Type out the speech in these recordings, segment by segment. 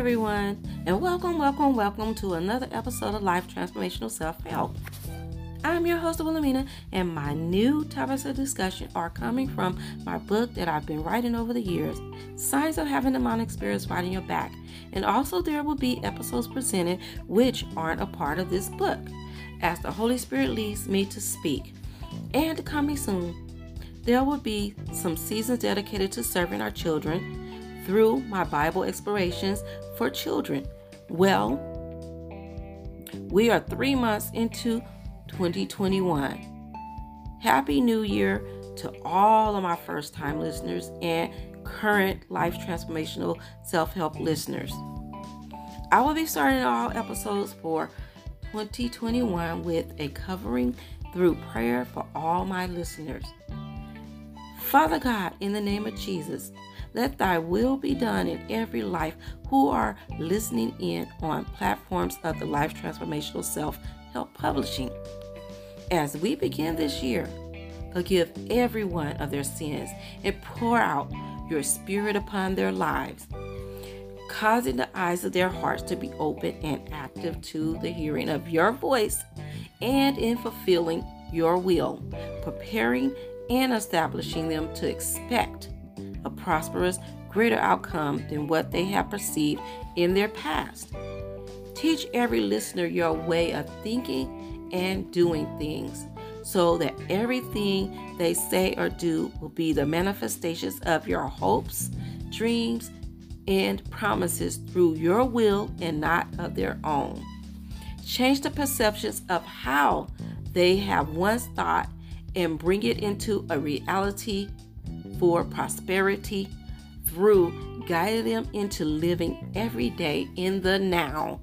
everyone, and welcome, welcome, welcome to another episode of Life Transformational Self Help. I'm your host, Wilhelmina, and my new topics of discussion are coming from my book that I've been writing over the years Signs of Having Demonic Spirits Riding Your Back. And also, there will be episodes presented which aren't a part of this book, as the Holy Spirit leads me to speak. And coming soon, there will be some seasons dedicated to serving our children through my Bible explorations for children. Well, we are three months into 2021. Happy New Year to all of my first time listeners and current life transformational self help listeners. I will be starting all episodes for 2021 with a covering through prayer for all my listeners. Father God, in the name of Jesus, let thy will be done in every life who are listening in on platforms of the Life Transformational Self Help Publishing. As we begin this year, forgive everyone of their sins and pour out your spirit upon their lives, causing the eyes of their hearts to be open and active to the hearing of your voice and in fulfilling your will, preparing and establishing them to expect a prosperous, greater outcome than what they have perceived in their past. Teach every listener your way of thinking and doing things so that everything they say or do will be the manifestations of your hopes, dreams, and promises through your will and not of their own. Change the perceptions of how they have once thought and bring it into a reality for prosperity through guiding them into living every day in the now.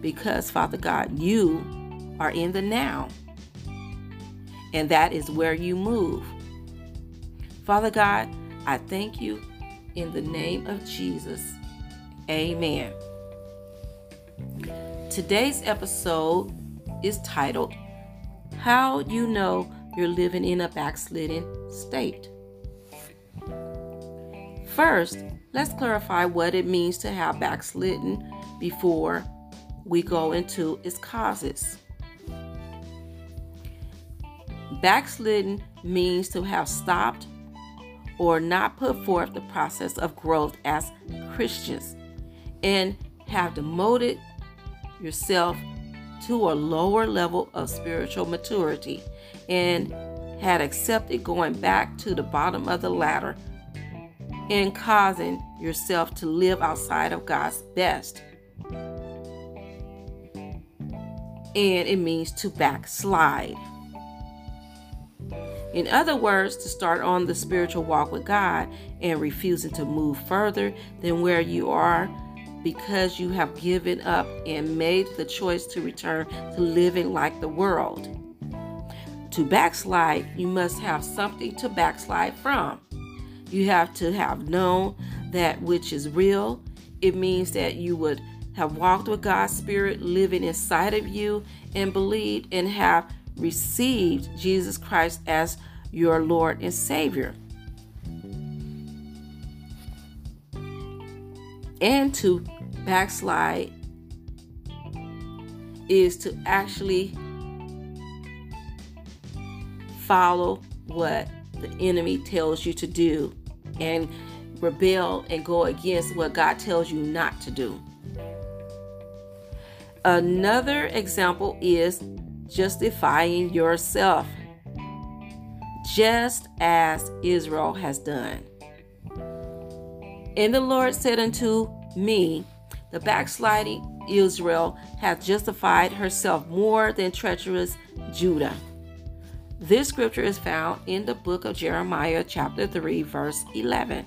Because, Father God, you are in the now, and that is where you move. Father God, I thank you in the name of Jesus. Amen. Today's episode is titled How You Know You're Living in a Backslidden State. First, let's clarify what it means to have backslidden before we go into its causes. Backslidden means to have stopped or not put forth the process of growth as Christians and have demoted yourself to a lower level of spiritual maturity and had accepted going back to the bottom of the ladder and causing yourself to live outside of God's best. And it means to backslide. In other words, to start on the spiritual walk with God and refusing to move further than where you are because you have given up and made the choice to return to living like the world. To backslide, you must have something to backslide from. You have to have known that which is real. It means that you would have walked with God's Spirit living inside of you and believed and have received Jesus Christ as your Lord and Savior. And to backslide is to actually follow what the enemy tells you to do and rebel and go against what God tells you not to do. Another example is justifying yourself, just as Israel has done. And the Lord said unto me, The backsliding Israel hath justified herself more than treacherous Judah. This scripture is found in the book of Jeremiah, chapter 3, verse 11.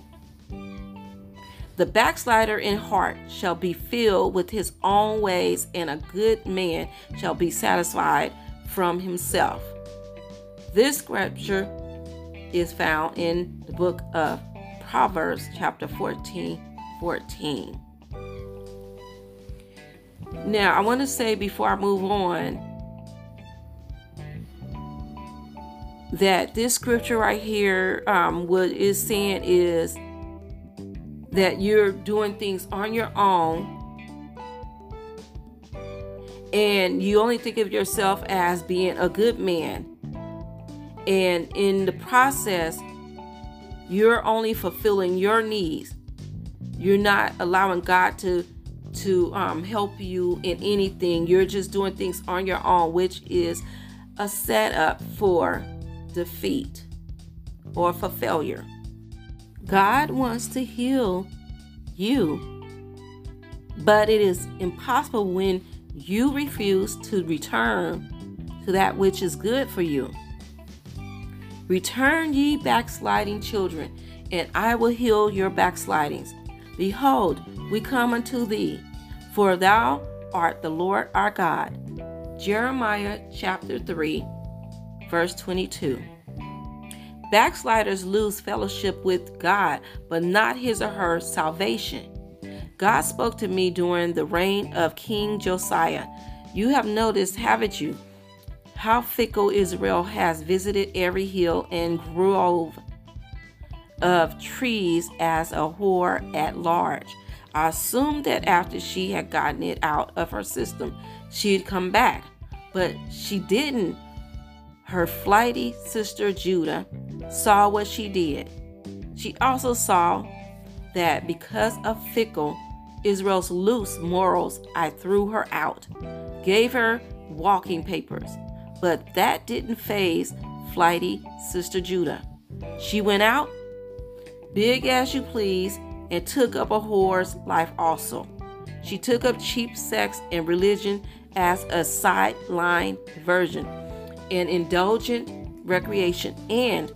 The backslider in heart shall be filled with his own ways, and a good man shall be satisfied from himself. This scripture is found in the book of Proverbs, chapter 14 14. Now, I want to say before I move on that this scripture right here, um, what is saying is that you're doing things on your own and you only think of yourself as being a good man. And in the process, you're only fulfilling your needs. You're not allowing God to to um, help you in anything. You're just doing things on your own, which is a setup for defeat or for failure. God wants to heal you, but it is impossible when you refuse to return to that which is good for you. Return ye backsliding children, and I will heal your backslidings. Behold, we come unto thee, for thou art the Lord our God. Jeremiah chapter 3, verse 22. Backsliders lose fellowship with God, but not his or her salvation. God spoke to me during the reign of King Josiah. You have noticed, haven't you, how fickle Israel has visited every hill and grove of trees as a whore at large. I assumed that after she had gotten it out of her system, she'd come back, but she didn't. Her flighty sister Judah saw what she did. She also saw that because of fickle Israel's loose morals, I threw her out, gave her walking papers. But that didn't faze flighty Sister Judah. She went out, big as you please, and took up a whore's life also. She took up cheap sex and religion as a sideline version, an indulgent recreation, and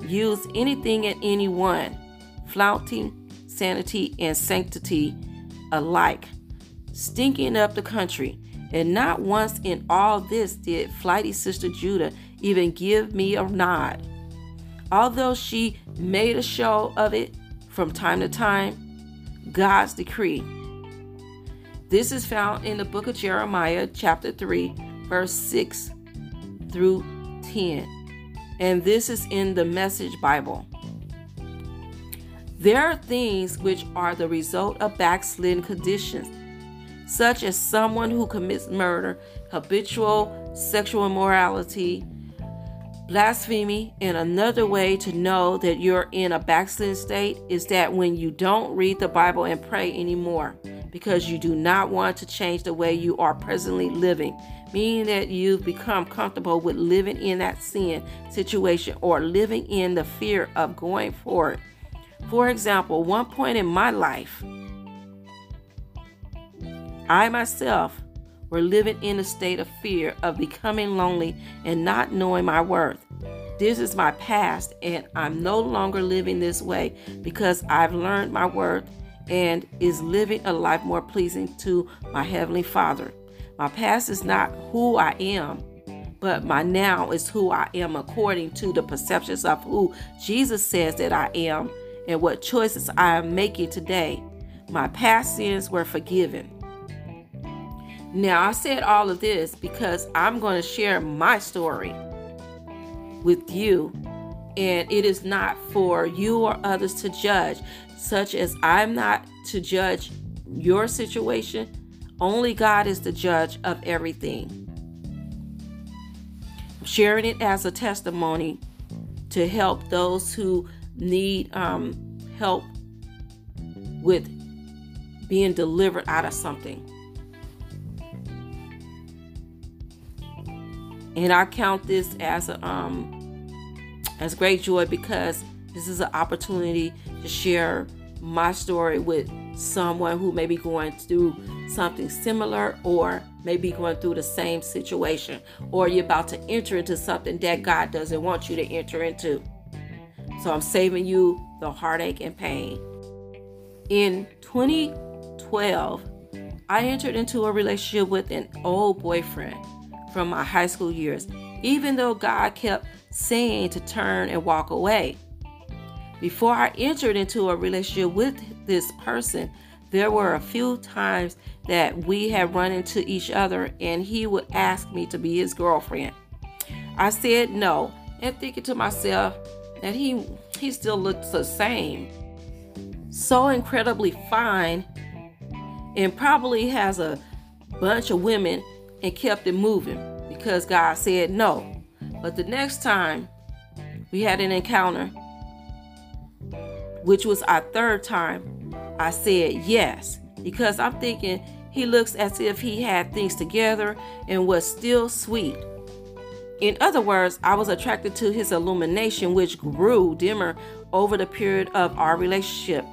use anything and anyone, flouting sanity and sanctity alike, stinking up the country. And not once in all this did flighty sister Judah even give me a nod. Although she made a show of it from time to time, God's decree. This is found in the book of Jeremiah, chapter 3, verse 6 through 10. And this is in the Message Bible. There are things which are the result of backslidden conditions, such as someone who commits murder, habitual sexual immorality, blasphemy, and another way to know that you're in a backslidden state is that when you don't read the Bible and pray anymore because you do not want to change the way you are presently living, meaning that you've become comfortable with living in that sin situation or living in the fear of going forward for example, one point in my life, I myself were living in a state of fear of becoming lonely and not knowing my worth. This is my past, and I'm no longer living this way because I've learned my worth and is living a life more pleasing to my Heavenly Father. My past is not who I am, but my now is who I am according to the perceptions of who Jesus says that I am and what choices I am making today. My past sins were forgiven. Now, I said all of this because I'm going to share my story with you, and it is not for you or others to judge, such as I'm not to judge your situation. Only God is the judge of everything. I'm sharing it as a testimony to help those who need um, help with being delivered out of something. And I count this as a um as great joy because this is an opportunity to share my story with someone who may be going through something similar or maybe going through the same situation or you're about to enter into something that God doesn't want you to enter into. So I'm saving you the heartache and pain. In 2012, I entered into a relationship with an old boyfriend from my high school years, even though God kept saying to turn and walk away. Before I entered into a relationship with this person, there were a few times that we had run into each other and he would ask me to be his girlfriend. I said no and thinking to myself, that he he still looks the same. so incredibly fine and probably has a bunch of women and kept it moving because God said no. But the next time we had an encounter, which was our third time, I said yes because I'm thinking he looks as if he had things together and was still sweet. In other words, I was attracted to his illumination, which grew dimmer over the period of our relationship.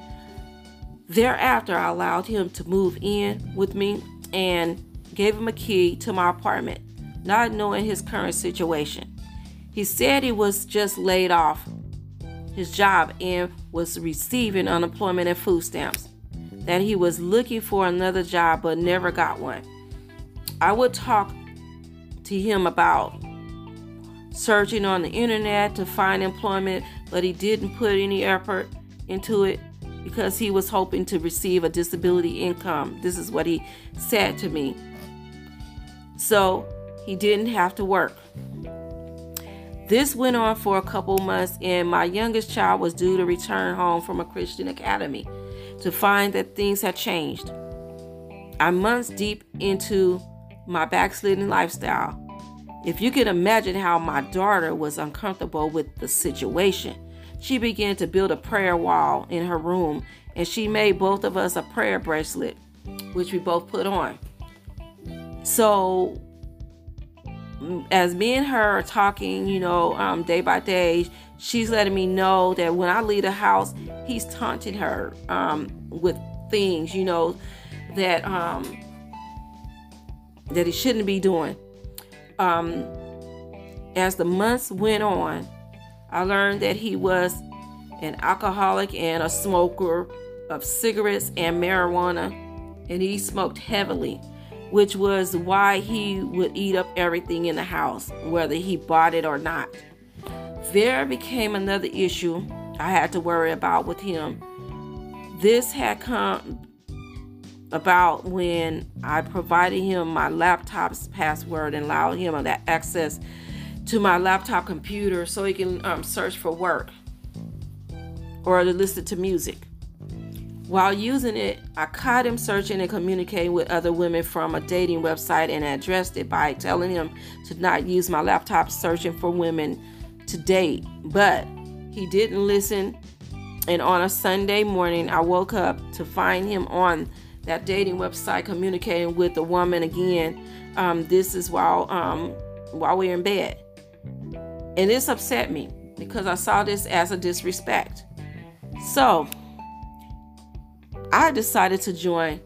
Thereafter, I allowed him to move in with me and gave him a key to my apartment, not knowing his current situation. He said he was just laid off his job and was receiving unemployment and food stamps, that he was looking for another job but never got one. I would talk to him about searching on the internet to find employment, but he didn't put any effort into it because he was hoping to receive a disability income. This is what he said to me. So he didn't have to work. This went on for a couple months, and my youngest child was due to return home from a Christian academy to find that things had changed. I'm months deep into my backsliding lifestyle. If you can imagine how my daughter was uncomfortable with the situation, she began to build a prayer wall in her room and she made both of us a prayer bracelet, which we both put on. So, as me and her are talking, you know, um, day by day, she's letting me know that when I leave the house, he's taunting her um, with things, you know, that um, that he shouldn't be doing. Um, as the months went on, I learned that he was an alcoholic and a smoker of cigarettes and marijuana, and he smoked heavily, which was why he would eat up everything in the house, whether he bought it or not. There became another issue I had to worry about with him. This had come about when I provided him my laptop's password and allowed him that access to my laptop computer so he can um, search for work or to listen to music. While using it, I caught him searching and communicating with other women from a dating website and addressed it by telling him to not use my laptop searching for women to date. But he didn't listen, and on a Sunday morning, I woke up to find him on that dating website communicating with a woman again. Um, this is while um, while we're in bed, and this upset me because I saw this as a disrespect. So I decided to join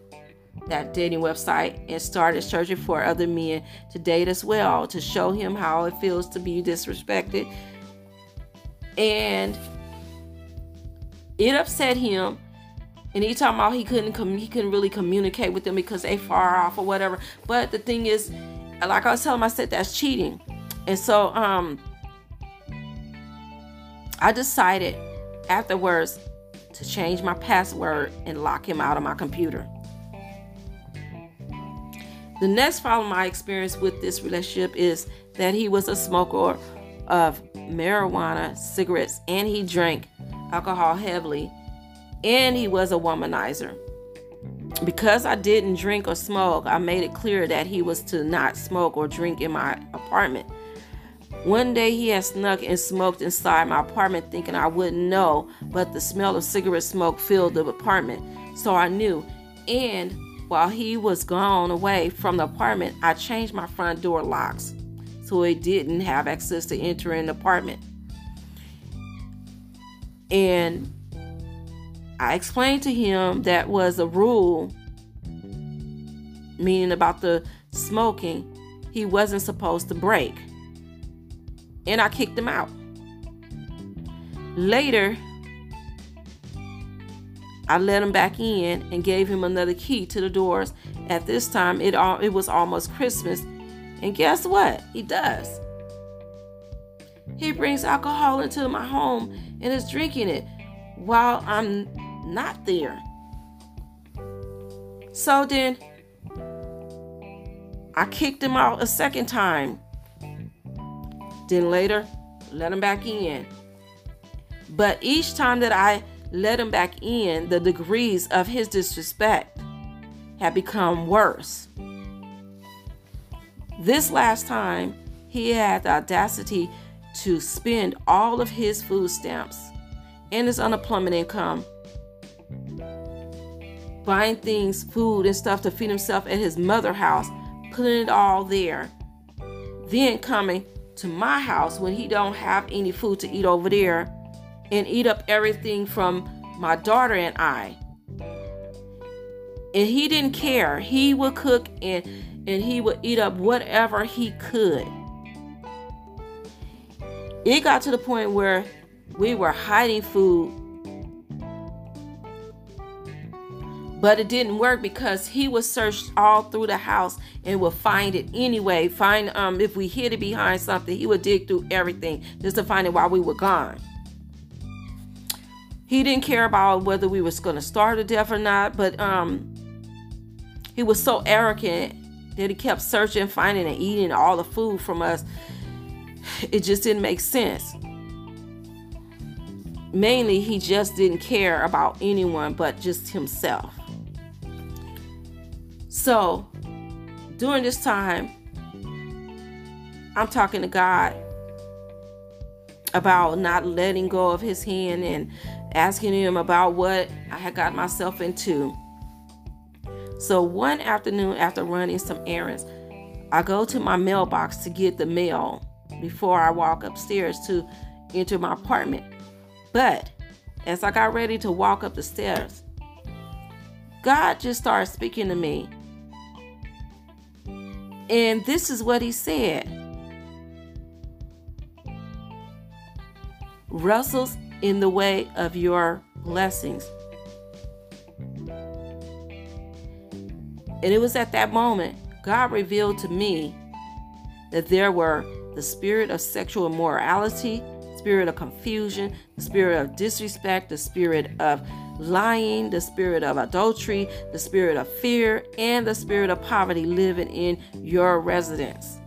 that dating website and started searching for other men to date as well to show him how it feels to be disrespected. And it upset him and he talking about he couldn't com- he couldn't really communicate with them because they far off or whatever. But the thing is, like I was telling him, I said that's cheating, and so um, I decided afterwards to change my password and lock him out of my computer. The next problem I experienced with this relationship is that he was a smoker of marijuana, cigarettes, and he drank alcohol heavily and he was a womanizer. Because I didn't drink or smoke, I made it clear that he was to not smoke or drink in my apartment. One day he had snuck and smoked inside my apartment thinking I wouldn't know, but the smell of cigarette smoke filled the apartment, so I knew. And while he was gone away from the apartment, I changed my front door locks so he didn't have access to enter the apartment. And I explained to him that was a rule, meaning about the smoking, he wasn't supposed to break. And I kicked him out. Later, I let him back in and gave him another key to the doors. At this time, it all it was almost Christmas, and guess what? He does. He brings alcohol into my home and is drinking it while I'm not there. So then I kicked him out a second time. Then later, let him back in. But each time that I let him back in, the degrees of his disrespect had become worse. This last time, he had the audacity to spend all of his food stamps and his unemployment income buying things, food and stuff to feed himself at his mother house, putting it all there. Then coming to my house when he don't have any food to eat over there and eat up everything from my daughter and I. And he didn't care. He would cook and and he would eat up whatever he could. It got to the point where we were hiding food But it didn't work because he would search all through the house and would find it anyway. Find um if we hid it behind something, he would dig through everything just to find it while we were gone. He didn't care about whether we was gonna starve to death or not, but um he was so arrogant that he kept searching, finding and eating all the food from us. It just didn't make sense. Mainly, he just didn't care about anyone but just himself. So during this time, I'm talking to God about not letting go of his hand and asking him about what I had got myself into. So one afternoon, after running some errands, I go to my mailbox to get the mail before I walk upstairs to enter my apartment. But as I got ready to walk up the stairs, God just started speaking to me and this is what he said wrestles in the way of your blessings. And it was at that moment God revealed to me that there were the spirit of sexual immorality, spirit of confusion, the spirit of disrespect, the spirit of lying, the spirit of adultery, the spirit of fear, and the spirit of poverty living in your residence.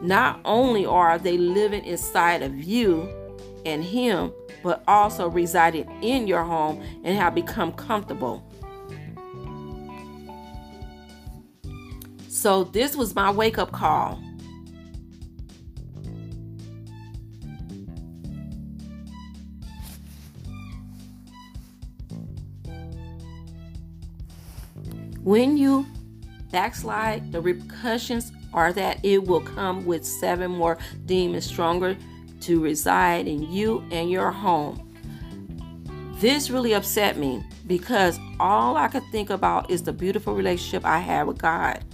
Not only are they living inside of you and Him, but also residing in your home and have become comfortable. So, this was my wake up call. When you backslide, the repercussions are that it will come with seven more demons stronger to reside in you and your home. This really upset me because all I could think about is the beautiful relationship I had with God,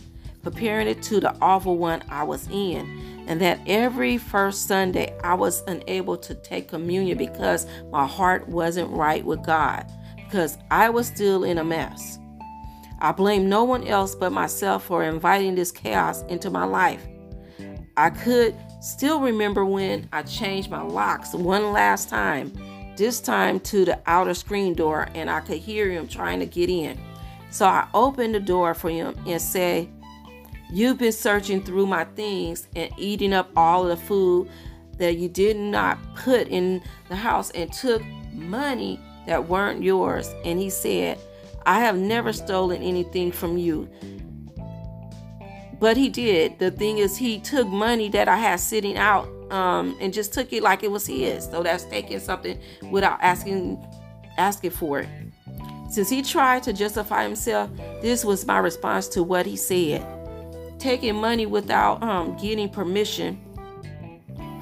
comparing it to the awful one I was in. And that every first Sunday I was unable to take communion because my heart wasn't right with God, because I was still in a mess. I blame no one else but myself for inviting this chaos into my life. I could still remember when I changed my locks one last time, this time to the outer screen door, and I could hear him trying to get in. So I opened the door for him and said, You've been searching through my things and eating up all of the food that you did not put in the house and took money that weren't yours. And he said, I have never stolen anything from you. But he did. The thing is, he took money that I had sitting out um, and just took it like it was his. So that's taking something without asking asking for it. Since he tried to justify himself, this was my response to what he said. Taking money without um, getting permission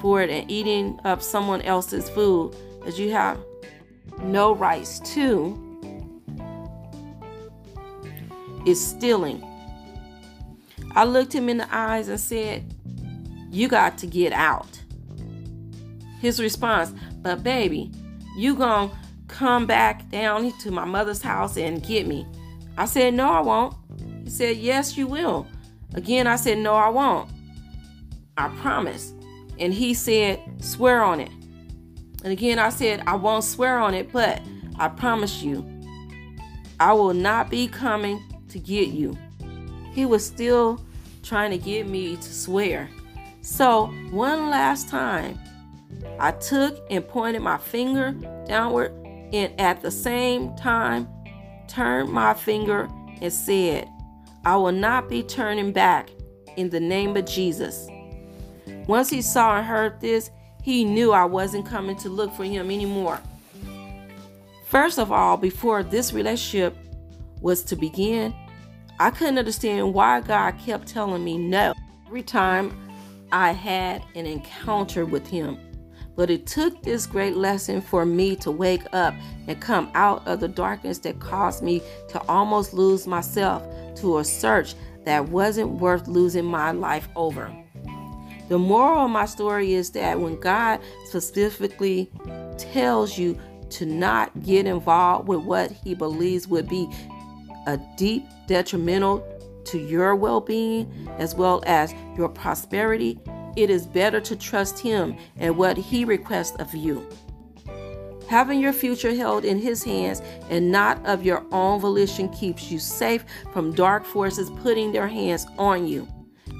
for it and eating up someone else's food that you have no rights to is stealing. I looked him in the eyes and said, You got to get out. His response, But baby, you gonna come back down to my mother's house and get me. I said, No, I won't. He said, Yes, you will. Again, I said, No, I won't. I promise. And he said, Swear on it. And again, I said, I won't swear on it, but I promise you, I will not be coming to get you. He was still trying to get me to swear. So, one last time, I took and pointed my finger downward and at the same time turned my finger and said, I will not be turning back in the name of Jesus. Once he saw and heard this, he knew I wasn't coming to look for him anymore. First of all, before this relationship was to begin, I couldn't understand why God kept telling me no every time I had an encounter with Him. But it took this great lesson for me to wake up and come out of the darkness that caused me to almost lose myself to a search that wasn't worth losing my life over. The moral of my story is that when God specifically tells you to not get involved with what He believes would be a deep detrimental to your well being as well as your prosperity, it is better to trust Him and what He requests of you. Having your future held in His hands and not of your own volition keeps you safe from dark forces putting their hands on you.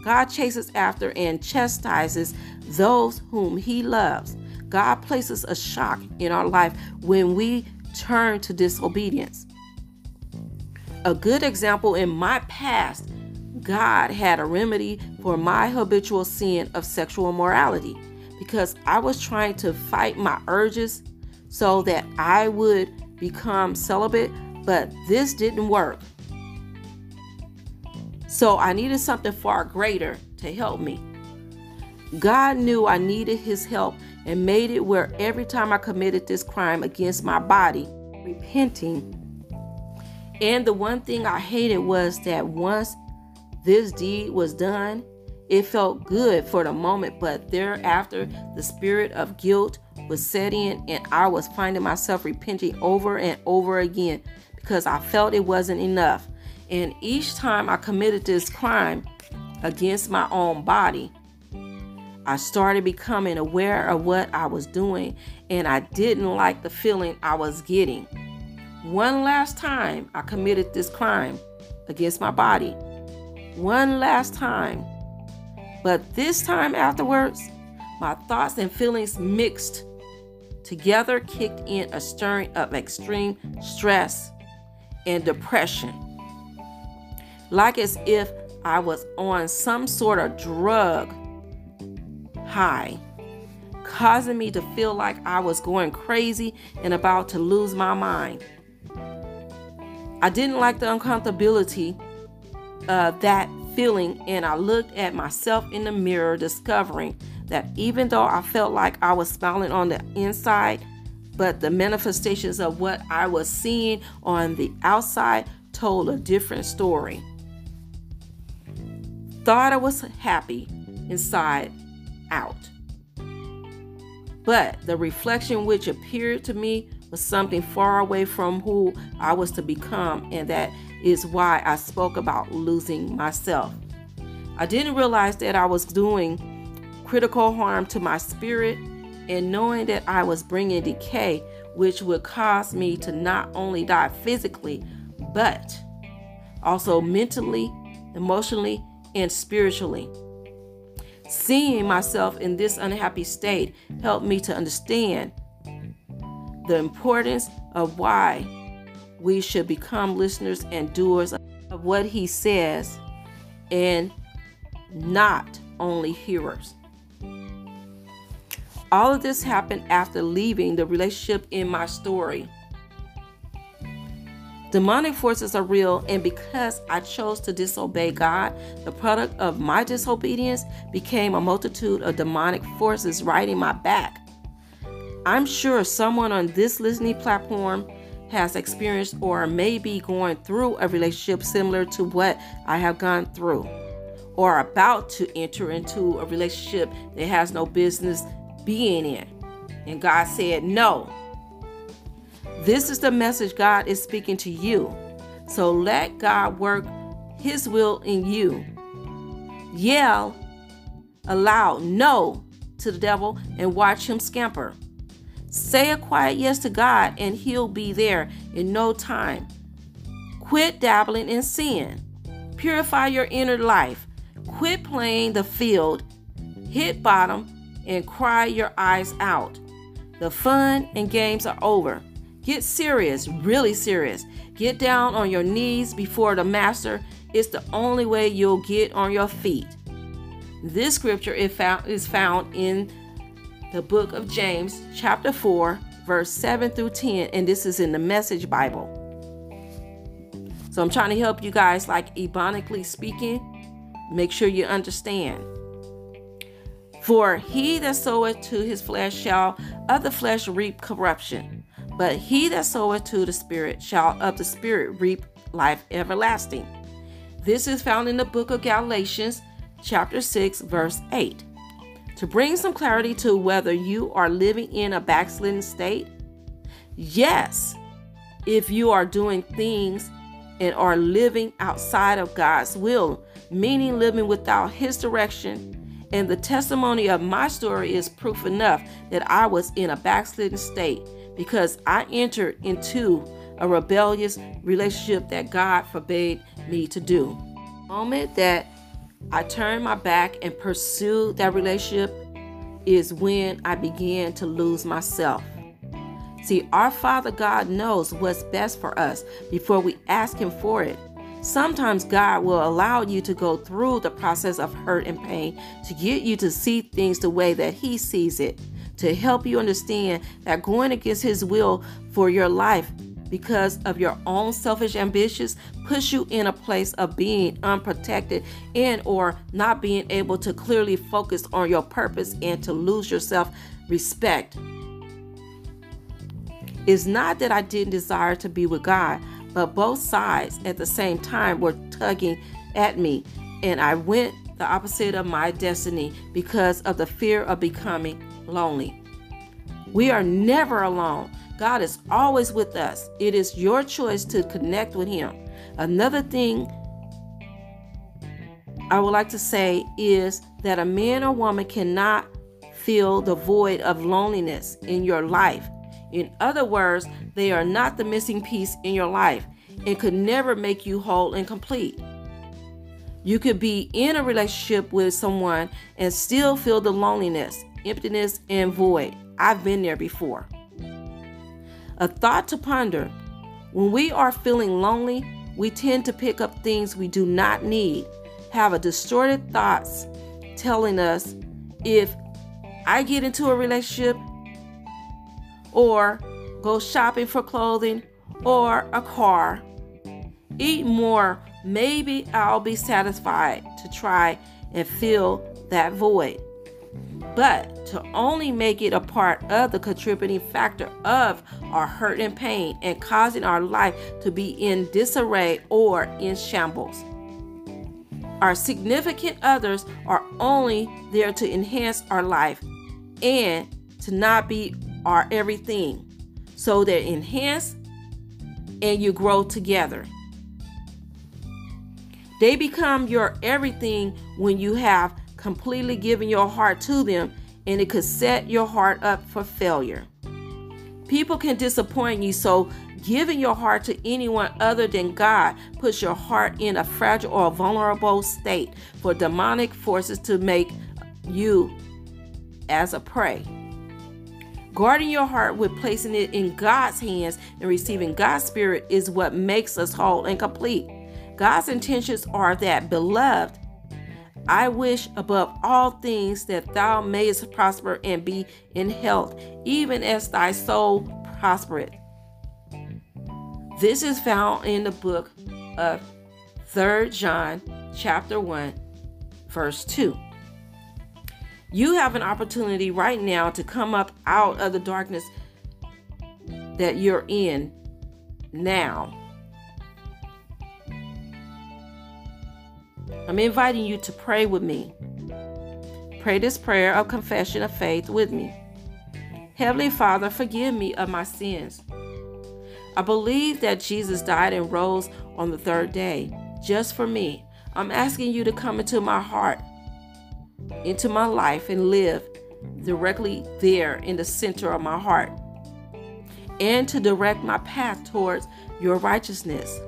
God chases after and chastises those whom He loves. God places a shock in our life when we turn to disobedience. A good example in my past, God had a remedy for my habitual sin of sexual immorality because I was trying to fight my urges so that I would become celibate, but this didn't work. So I needed something far greater to help me. God knew I needed his help and made it where every time I committed this crime against my body, repenting and the one thing I hated was that once this deed was done, it felt good for the moment, but thereafter, the spirit of guilt was setting in, and I was finding myself repenting over and over again because I felt it wasn't enough. And each time I committed this crime against my own body, I started becoming aware of what I was doing, and I didn't like the feeling I was getting. One last time, I committed this crime against my body. One last time. But this time afterwards, my thoughts and feelings mixed together kicked in a stirring of extreme stress and depression. Like as if I was on some sort of drug high, causing me to feel like I was going crazy and about to lose my mind. I didn't like the uncomfortability of that feeling, and I looked at myself in the mirror, discovering that even though I felt like I was smiling on the inside, but the manifestations of what I was seeing on the outside told a different story. Thought I was happy inside out. But the reflection which appeared to me was something far away from who I was to become, and that is why I spoke about losing myself. I didn't realize that I was doing critical harm to my spirit, and knowing that I was bringing decay, which would cause me to not only die physically, but also mentally, emotionally, and spiritually. Seeing myself in this unhappy state helped me to understand the importance of why we should become listeners and doers of what he says and not only hearers. All of this happened after leaving the relationship in my story. Demonic forces are real, and because I chose to disobey God, the product of my disobedience became a multitude of demonic forces riding my back. I'm sure someone on this listening platform has experienced or may be going through a relationship similar to what I have gone through, or about to enter into a relationship that has no business being in. And God said, No. This is the message God is speaking to you. So let God work His will in you. Yell aloud, No to the devil and watch him scamper. Say a quiet yes to God, and He'll be there in no time. Quit dabbling in sin. Purify your inner life. Quit playing the field. Hit bottom and cry your eyes out. The fun and games are over. Get serious, really serious. Get down on your knees before the Master. It's the only way you'll get on your feet. This scripture is found, is found in the book of James, chapter 4, verse 7 through 10, and this is in the Message Bible. So I'm trying to help you guys, like ebonically speaking, make sure you understand. For he that soweth to his flesh shall of the flesh reap corruption, but he that soweth to the Spirit shall of the Spirit reap life everlasting. This is found in the book of Galatians, chapter 6, verse 8. To bring some clarity to whether you are living in a backslidden state, yes, if you are doing things and are living outside of God's will, meaning living without His direction. And the testimony of my story is proof enough that I was in a backslidden state because I entered into a rebellious relationship that God forbade me to do. The moment that I turned my back and pursued that relationship is when I began to lose myself. See, our Father God knows what's best for us before we ask Him for it. Sometimes God will allow you to go through the process of hurt and pain to get you to see things the way that He sees it, to help you understand that going against His will for your life because of your own selfish ambitions puts you in a place of being unprotected and or not being able to clearly focus on your purpose and to lose yourself respect it's not that I didn't desire to be with God, but both sides at the same time were tugging at me, and I went the opposite of my destiny because of the fear of becoming lonely. We are never alone. God is always with us. It is your choice to connect with Him. Another thing I would like to say is that a man or woman cannot fill the void of loneliness in your life in other words, they are not the missing piece in your life and could never make you whole and complete. You could be in a relationship with someone and still feel the loneliness, emptiness, and void. I've been there before. A thought to ponder when we are feeling lonely, we tend to pick up things we do not need, have a distorted thoughts telling us if I get into a relationship, or go shopping for clothing or a car. Eat more. Maybe I'll be satisfied to try and fill that void. But to only make it a part of the contributing factor of our hurt and pain and causing our life to be in disarray or in shambles. Our significant others are only there to enhance our life and to not be our everything. So they enhance and you grow together. They become your everything when you have completely giving your heart to them, and it could set your heart up for failure. People can disappoint you, so giving your heart to anyone other than God puts your heart in a fragile or vulnerable state for demonic forces to make you as a prey. Guarding your heart with placing it in God's hands and receiving God's Spirit is what makes us whole and complete. God's intentions are that, beloved, I wish above all things that thou mayest prosper and be in health, even as thy soul prospereth. This is found in the book of 3 John chapter 1 verse 2. You have an opportunity right now to come up out of the darkness that you're in now. I'm inviting you to pray with me. Pray this prayer of confession of faith with me. Heavenly Father, forgive me of my sins. I believe that Jesus died and rose on the third day just for me. I'm asking you to come into my heart into my life and live directly there in the center of my heart, and to direct my path towards your righteousness.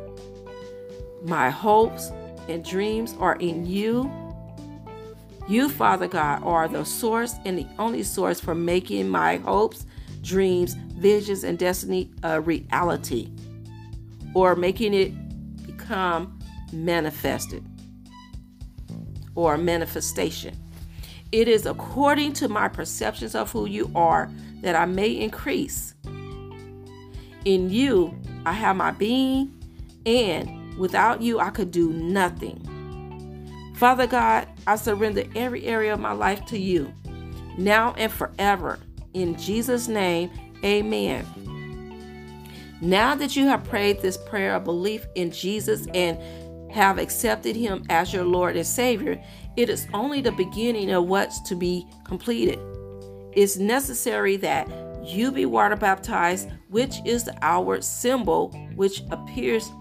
My hopes and dreams are in you. You, Father God, are the source and the only source for making my hopes, dreams, visions, and destiny a reality or making it become manifested or manifestation. It is according to my perceptions of who you are that I may increase. In you, I have my being, and without you, I could do nothing. Father God, I surrender every area of my life to you, now and forever. In Jesus' name, amen. Now that you have prayed this prayer of belief in Jesus and have accepted him as your Lord and Savior, it is only the beginning of what's to be completed. It's necessary that you be water baptized, which is the outward symbol which appears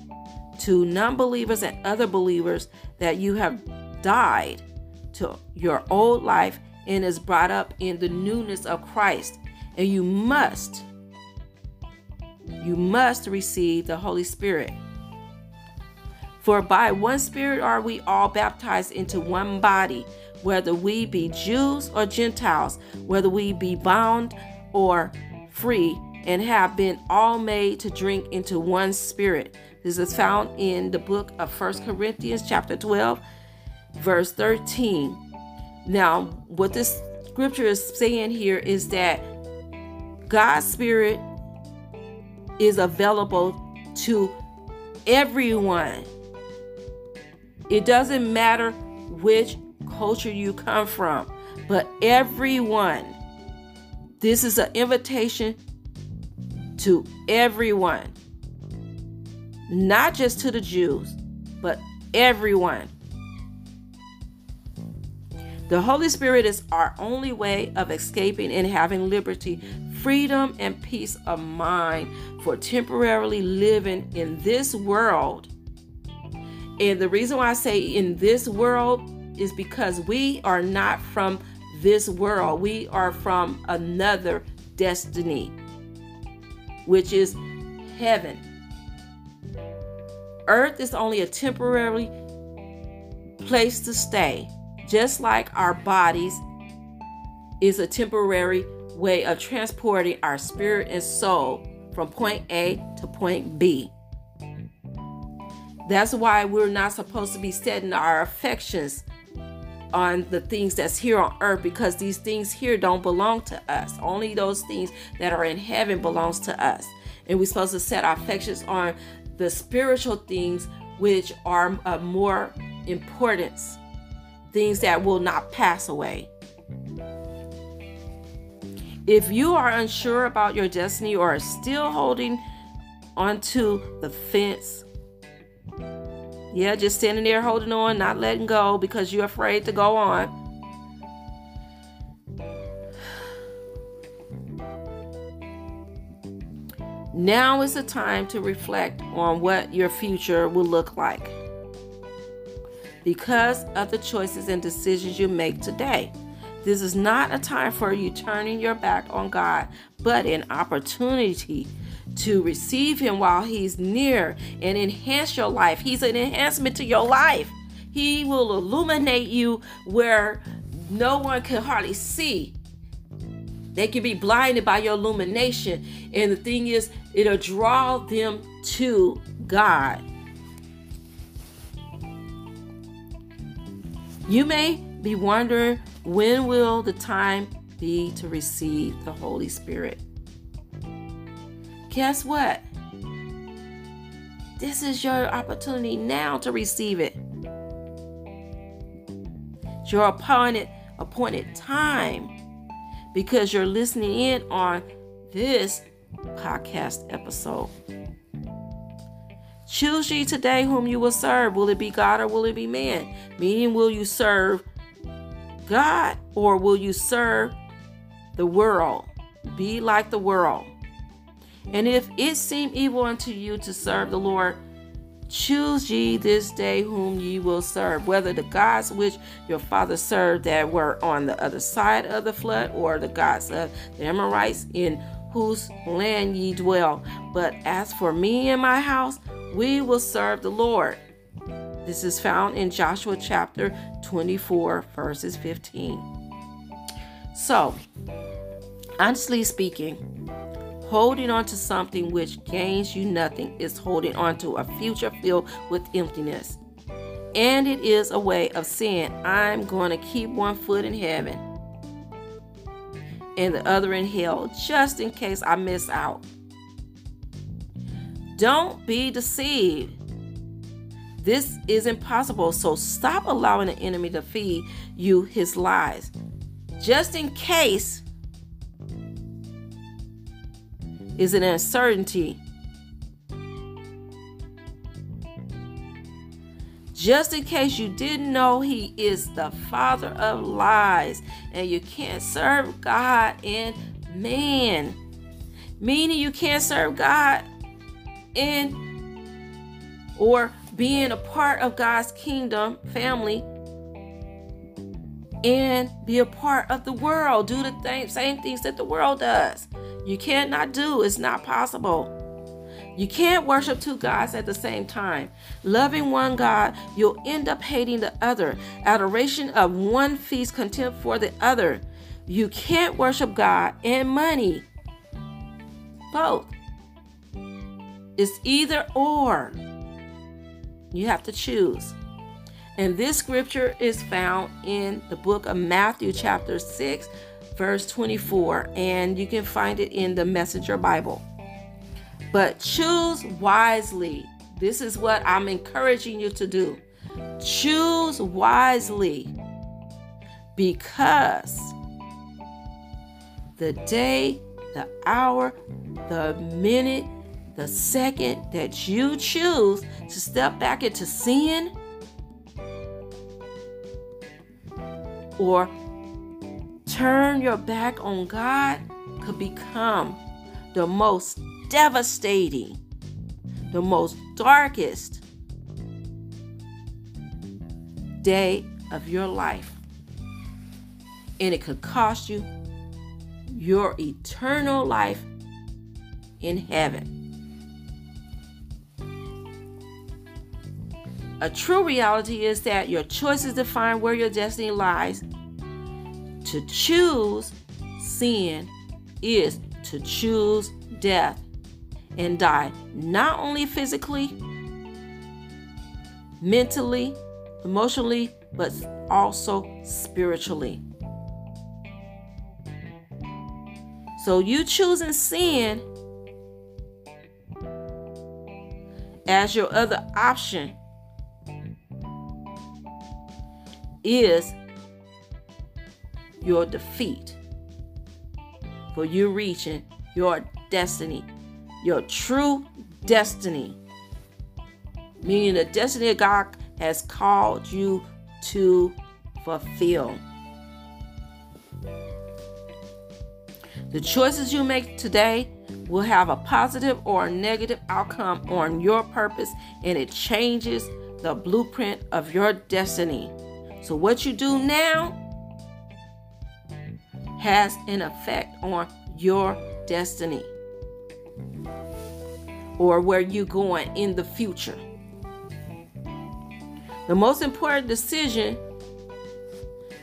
to non believers and other believers that you have died to your old life and is brought up in the newness of Christ. And you must, you must receive the Holy Spirit. For by one Spirit are we all baptized into one body, whether we be Jews or Gentiles, whether we be bound or free, and have been all made to drink into one Spirit. This is found in the book of First Corinthians, chapter 12, verse 13. Now, what this scripture is saying here is that God's Spirit is available to everyone. It doesn't matter which culture you come from, but everyone. This is an invitation to everyone, not just to the Jews, but everyone. The Holy Spirit is our only way of escaping and having liberty, freedom, and peace of mind for temporarily living in this world. And the reason why I say in this world is because we are not from this world, we are from another destiny, which is heaven. Earth is only a temporary place to stay just like our bodies is a temporary way of transporting our spirit and soul from point A to point B. That's why we're not supposed to be setting our affections on the things that's here on earth because these things here don't belong to us. Only those things that are in heaven belongs to us. And we're supposed to set our affections on the spiritual things which are of more importance things that will not pass away. If you are unsure about your destiny or are still holding onto the fence, yeah, just standing there holding on, not letting go because you're afraid to go on. Now is the time to reflect on what your future will look like because of the choices and decisions you make today. This is not a time for you turning your back on God, but an opportunity to receive Him while He's near and enhance your life. He's an enhancement to your life. He will illuminate you where no one can hardly see. They can be blinded by your illumination. And the thing is, it'll draw them to God. You may be wondering when will the time be to receive the Holy Spirit? Guess what? This is your opportunity now to receive it. It's your appointed appointed time because you're listening in on this podcast episode. Choose ye today whom you will serve. Will it be God or will it be man? Meaning, will you serve God or will you serve the world? Be like the world. And if it seem evil unto you to serve the Lord, choose ye this day whom ye will serve, whether the gods which your father served that were on the other side of the flood, or the gods of the Amorites in whose land ye dwell. But as for me and my house, we will serve the Lord. This is found in Joshua chapter 24, verses 15. So, honestly speaking, Holding on to something which gains you nothing is holding on to a future filled with emptiness. And it is a way of saying, I'm going to keep one foot in heaven and the other in hell just in case I miss out. Don't be deceived. This is impossible, so stop allowing the enemy to feed you his lies. Just in case is an uncertainty. Just in case you didn't know, he is the father of lies, and you can't serve God and man. Meaning you can't serve God and or being a part of God's kingdom family and be a part of the world. Do the th- same things that the world does. You cannot do, it's not possible. You can't worship two gods at the same time. Loving one God, you'll end up hating the other. Adoration of one feast, contempt for the other. You can't worship God and money. Both. It's either or. You have to choose. And this scripture is found in the book of Matthew, chapter 6, verse 24, and you can find it in the Messenger Bible. But choose wisely. This is what I'm encouraging you to do. Choose wisely because the day, the hour, the minute, the second that you choose to step back into sin or turn your back on God could become the most devastating, the most darkest day of your life. And it could cost you your eternal life in heaven. A true reality is that your choices define where your destiny lies. To choose sin is to choose death and die not only physically, mentally, emotionally, but also spiritually. So you choosing sin as your other option is your defeat for you reaching your destiny, your true destiny. Meaning the destiny God has called you to fulfill. The choices you make today will have a positive or a negative outcome on your purpose, and it changes the blueprint of your destiny. So, what you do now has an effect on your destiny or where you're going in the future. The most important decision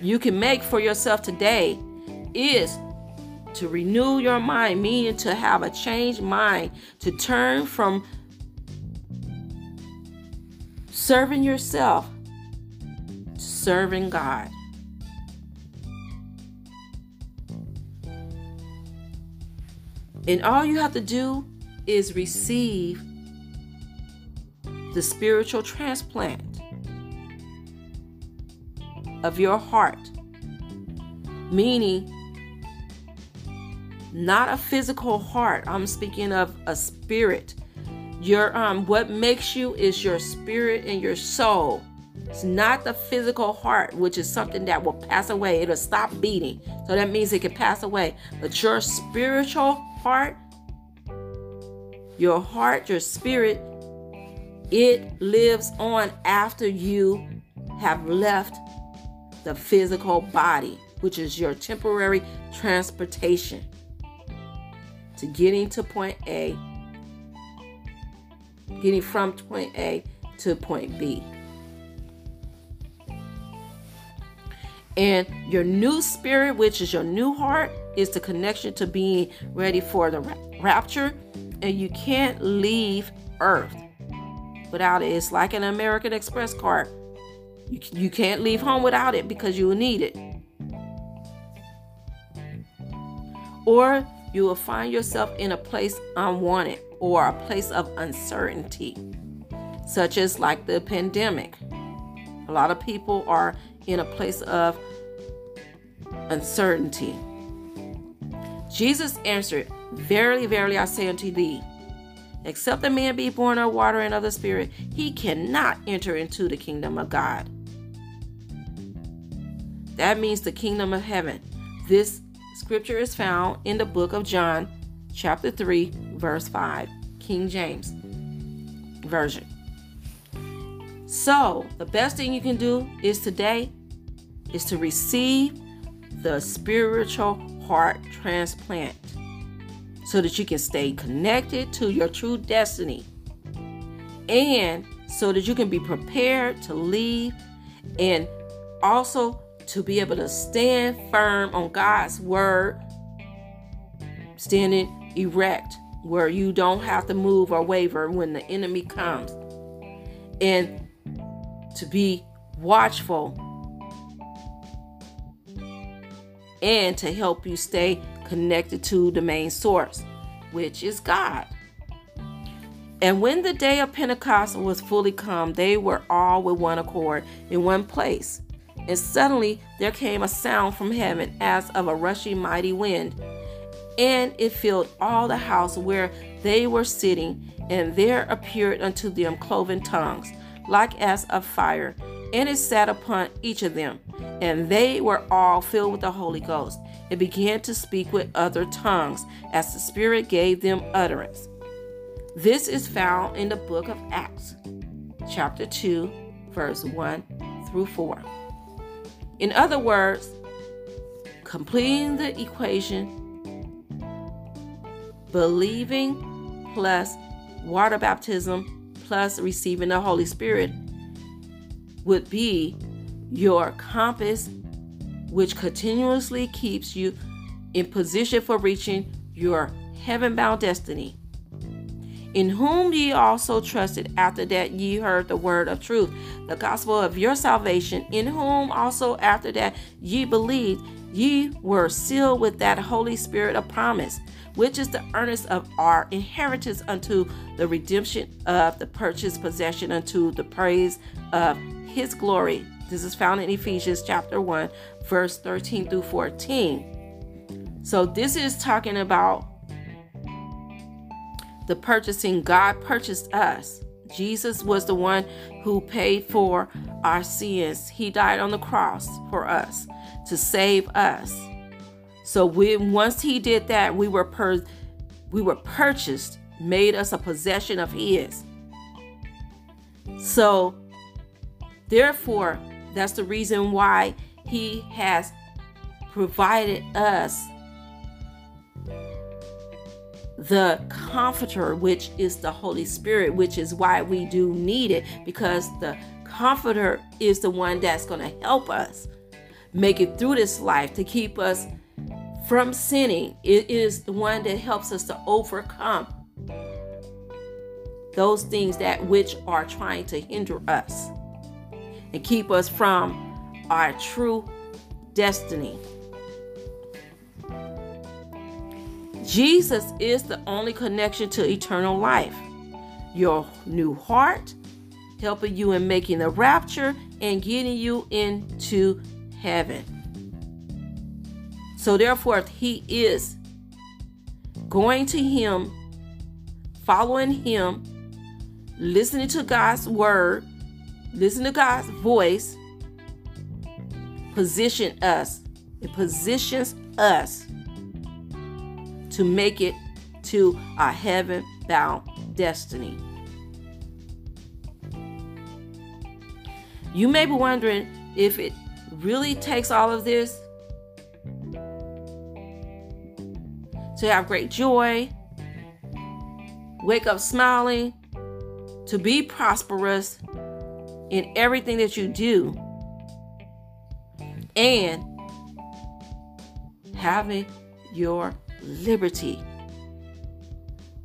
you can make for yourself today is to renew your mind, meaning to have a changed mind, to turn from serving yourself serving God. And all you have to do is receive the spiritual transplant of your heart, meaning not a physical heart. I'm speaking of a spirit. Your um what makes you is your spirit and your soul. It's not the physical heart, which is something that will pass away. It'll stop beating. So that means it can pass away. But your spiritual heart, your heart, your spirit, it lives on after you have left the physical body, which is your temporary transportation to getting to point A, getting from point A to point B. And your new spirit, which is your new heart, is the connection to being ready for the rapture, and you can't leave Earth without it. It's like an American Express card. You, you can't leave home without it because you will need it. Or you will find yourself in a place unwanted or a place of uncertainty, such as like the pandemic. A lot of people are in a place of uncertainty. Jesus answered, Verily, verily, I say unto thee, except a man be born of water and of the Spirit, he cannot enter into the kingdom of God. That means the kingdom of heaven. This scripture is found in the book of John, chapter 3, verse 5, King James Version. So, the best thing you can do is today is to receive the spiritual heart transplant so that you can stay connected to your true destiny and so that you can be prepared to leave and also to be able to stand firm on God's word, standing erect where you don't have to move or waver when the enemy comes, and to be watchful and to help you stay connected to the main source, which is God. And when the day of Pentecost was fully come, they were all with one accord in one place. And suddenly there came a sound from heaven as of a rushing mighty wind, and it filled all the house where they were sitting. And there appeared unto them cloven tongues, like as of fire, and it sat upon each of them. And they were all filled with the Holy Ghost, and began to speak with other tongues, as the Spirit gave them utterance. This is found in the book of Acts, chapter 2, verse 1 through 4. In other words, completing the equation believing plus water baptism plus receiving the Holy Spirit would be your compass, which continuously keeps you in position for reaching your heaven bound destiny in whom ye also trusted after that ye heard the word of truth, the gospel of your salvation, in whom also after that ye believed, ye were sealed with that Holy Spirit of promise, which is the earnest of our inheritance unto the redemption of the purchased possession unto the praise of his glory. This is found in Ephesians chapter 1, verse 13 through 14. So, this is talking about the purchasing, God purchased us. Jesus was the one who paid for our sins. He died on the cross for us to save us. So we once he did that, we were per, we were purchased, made us a possession of his. So therefore, that's the reason why he has provided us the comforter, which is the Holy Spirit, which is why we do need it because the comforter is the one that's going to help us make it through this life to keep us from sinning. It is the one that helps us to overcome those things that which are trying to hinder us and keep us from our true destiny. Jesus is the only connection to eternal life. Your new heart, helping you in making the rapture and getting you into heaven. So, therefore, He is going to Him, following Him, listening to God's word, listening to God's voice, position us. It positions us to make it to our heaven bound destiny. You may be wondering if it really takes all of this to have great joy, wake up smiling, to be prosperous in everything that you do, and having your liberty.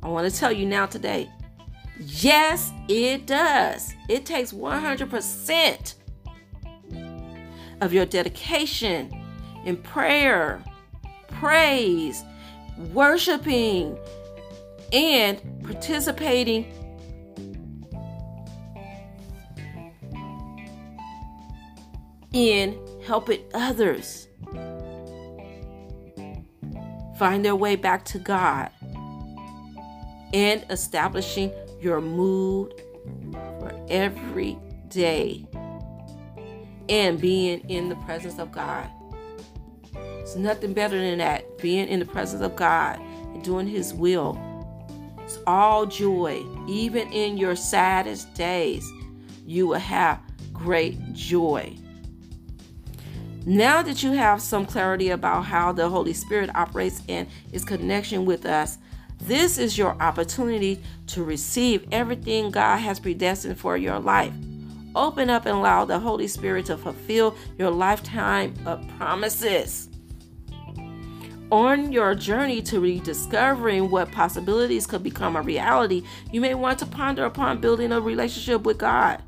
I want to tell you now today yes, it does. It takes 100% of your dedication in prayer, praise, worshiping, and participating in helping others find their way back to God and establishing your mood for every day and being in the presence of God. It's nothing better than that. Being in the presence of God and doing His will. It's all joy. Even in your saddest days, you will have great joy. Now that you have some clarity about how the Holy Spirit operates and its connection with us, this is your opportunity to receive everything God has predestined for your life. Open up and allow the Holy Spirit to fulfill your lifetime of promises. On your journey to rediscovering what possibilities could become a reality, you may want to ponder upon building a relationship with God.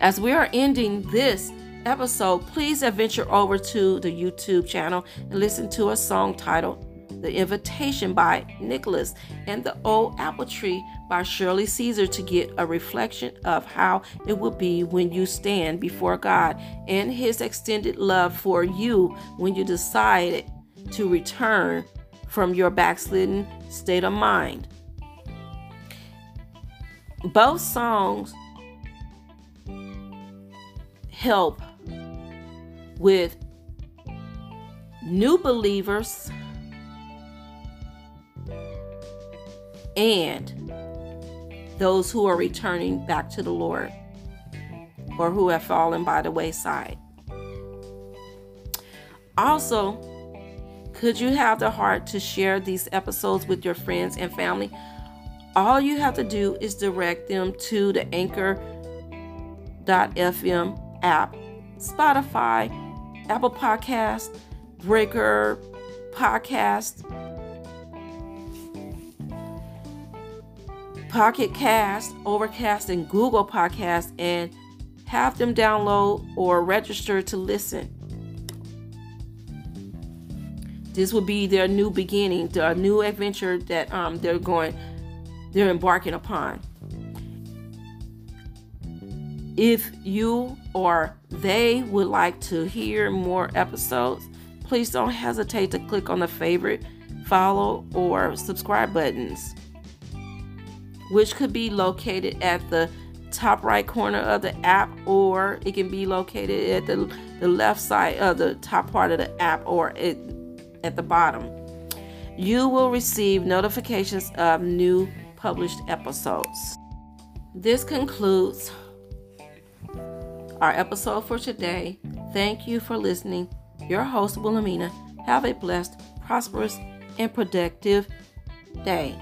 As we are ending this episode, please adventure over to the YouTube channel and listen to a song titled The Invitation by Nicholas and The Old Apple Tree by Shirley Caesar to get a reflection of how it will be when you stand before God and His extended love for you when you decide to return from your backslidden state of mind. Both songs help with new believers and those who are returning back to the Lord or who have fallen by the wayside. Also, could you have the heart to share these episodes with your friends and family? All you have to do is direct them to the anchor.fm app, Spotify, Apple Podcast, Breaker Podcast, Pocket Cast, Overcast, and Google Podcast, and have them download or register to listen. This will be their new beginning, their new adventure that um, they're going, they're embarking upon. If you or they would like to hear more episodes, please don't hesitate to click on the favorite, follow, or subscribe buttons, which could be located at the top right corner of the app, or it can be located at the, the left side of the top part of the app, or it, at the bottom. You will receive notifications of new published episodes. This concludes our episode for today. Thank you for listening. Your host, Wilhelmina. Have a blessed, prosperous, and productive day.